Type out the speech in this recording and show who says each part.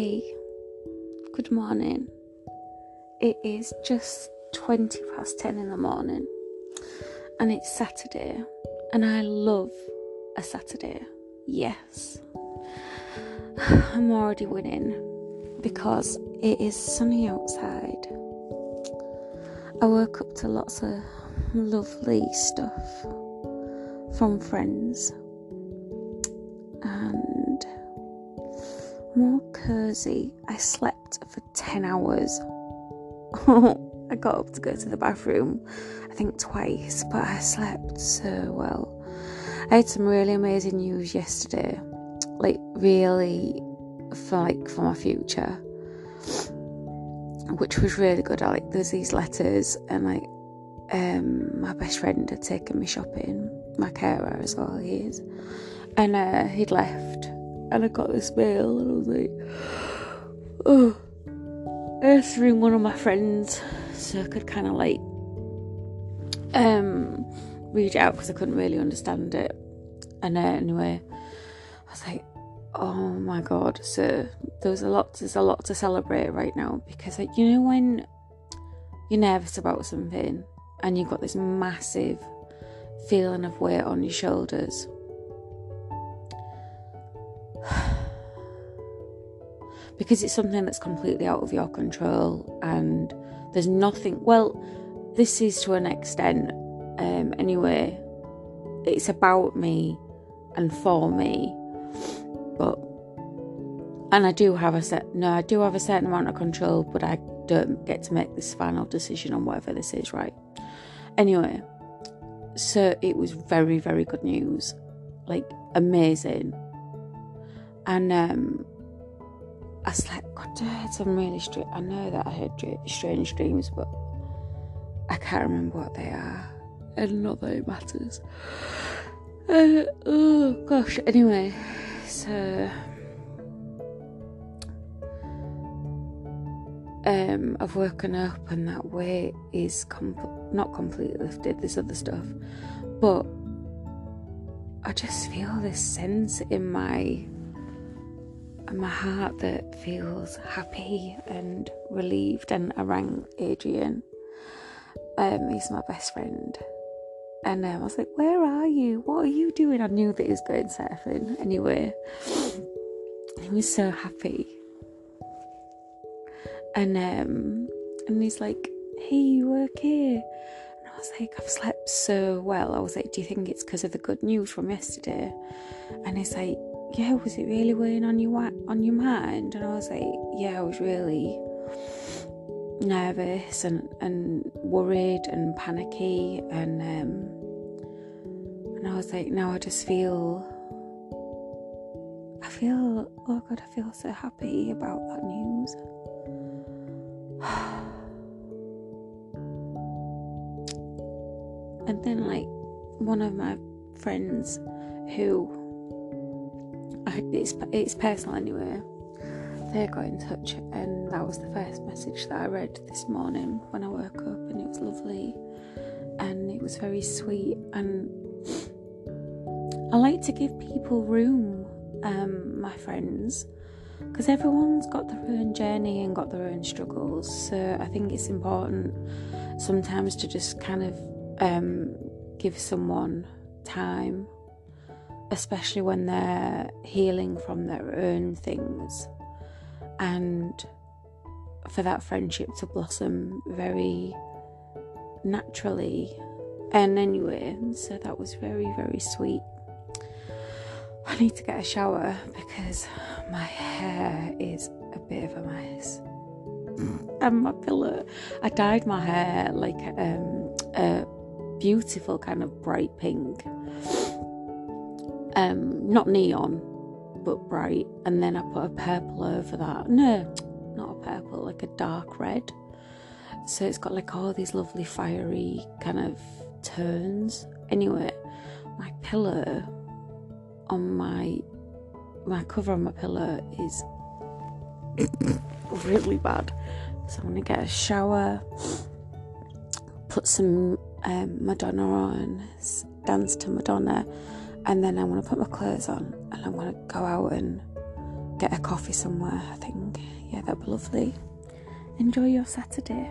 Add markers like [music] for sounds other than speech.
Speaker 1: Hey, good morning. It is just 20 past 10 in the morning, and it's Saturday, and I love a Saturday. Yes, [sighs] I'm already winning because it is sunny outside. I woke up to lots of lovely stuff from friends and more cozy. I slept for 10 hours. [laughs] I got up to go to the bathroom, I think twice, but I slept so well. I had some really amazing news yesterday, like really for like for my future, which was really good. I like there's these letters and like um my best friend had taken me shopping, my carer as well he is, and uh, he'd left, and I got this mail, and I was like, oh. Had one of my friends so I could kind of like um read it out because I couldn't really understand it. And uh, anyway, I was like, oh my god! So there's a lot. There's a lot to celebrate right now because like, you know when you're nervous about something and you've got this massive feeling of weight on your shoulders. Because it's something that's completely out of your control and there's nothing well this is to an extent um, anyway it's about me and for me but and i do have a set no i do have a certain amount of control but i don't get to make this final decision on whatever this is right? Anyway so it was very very good news like amazing. And um I slept. God, I had some really strange. I know that I had strange dreams, but I can't remember what they are, and not that it matters. [sighs] Uh, oh gosh. Anyway, so um, I've woken up, and that weight is not completely lifted. This other stuff, but I just feel this sense in my my heart that feels happy and relieved. And I rang Adrian, um, he's my best friend. And um, I was like, Where are you? What are you doing? I knew that he was going surfing anyway. He was so happy. And um, and he's like, Hey, you okay? And I was like, I've slept so well. I was like, Do you think it's because of the good news from yesterday? And he's like, yeah, was it really weighing on your on your mind? And I was like, yeah, I was really nervous and, and worried and panicky and um, and I was like, now I just feel I feel oh god, I feel so happy about that news. [sighs] and then like one of my friends who it's it's personal anyway. They got in touch, and that was the first message that I read this morning when I woke up, and it was lovely, and it was very sweet. And I like to give people room, um, my friends, because everyone's got their own journey and got their own struggles. So I think it's important sometimes to just kind of um, give someone time especially when they're healing from their own things, and for that friendship to blossom very naturally. And anyway, so that was very, very sweet. I need to get a shower because my hair is a bit of a mess. and my pillow, I dyed my hair like um, a beautiful kind of bright pink um, not neon, but bright. And then I put a purple over that. No, not a purple, like a dark red. So it's got like all these lovely fiery kind of turns. Anyway, my pillow on my my cover on my pillow is [coughs] really bad. So I'm gonna get a shower, put some um, Madonna on, dance to Madonna and then I'm gonna put my clothes on and I'm gonna go out and get a coffee somewhere. I think, yeah, that'd be lovely. Enjoy your Saturday.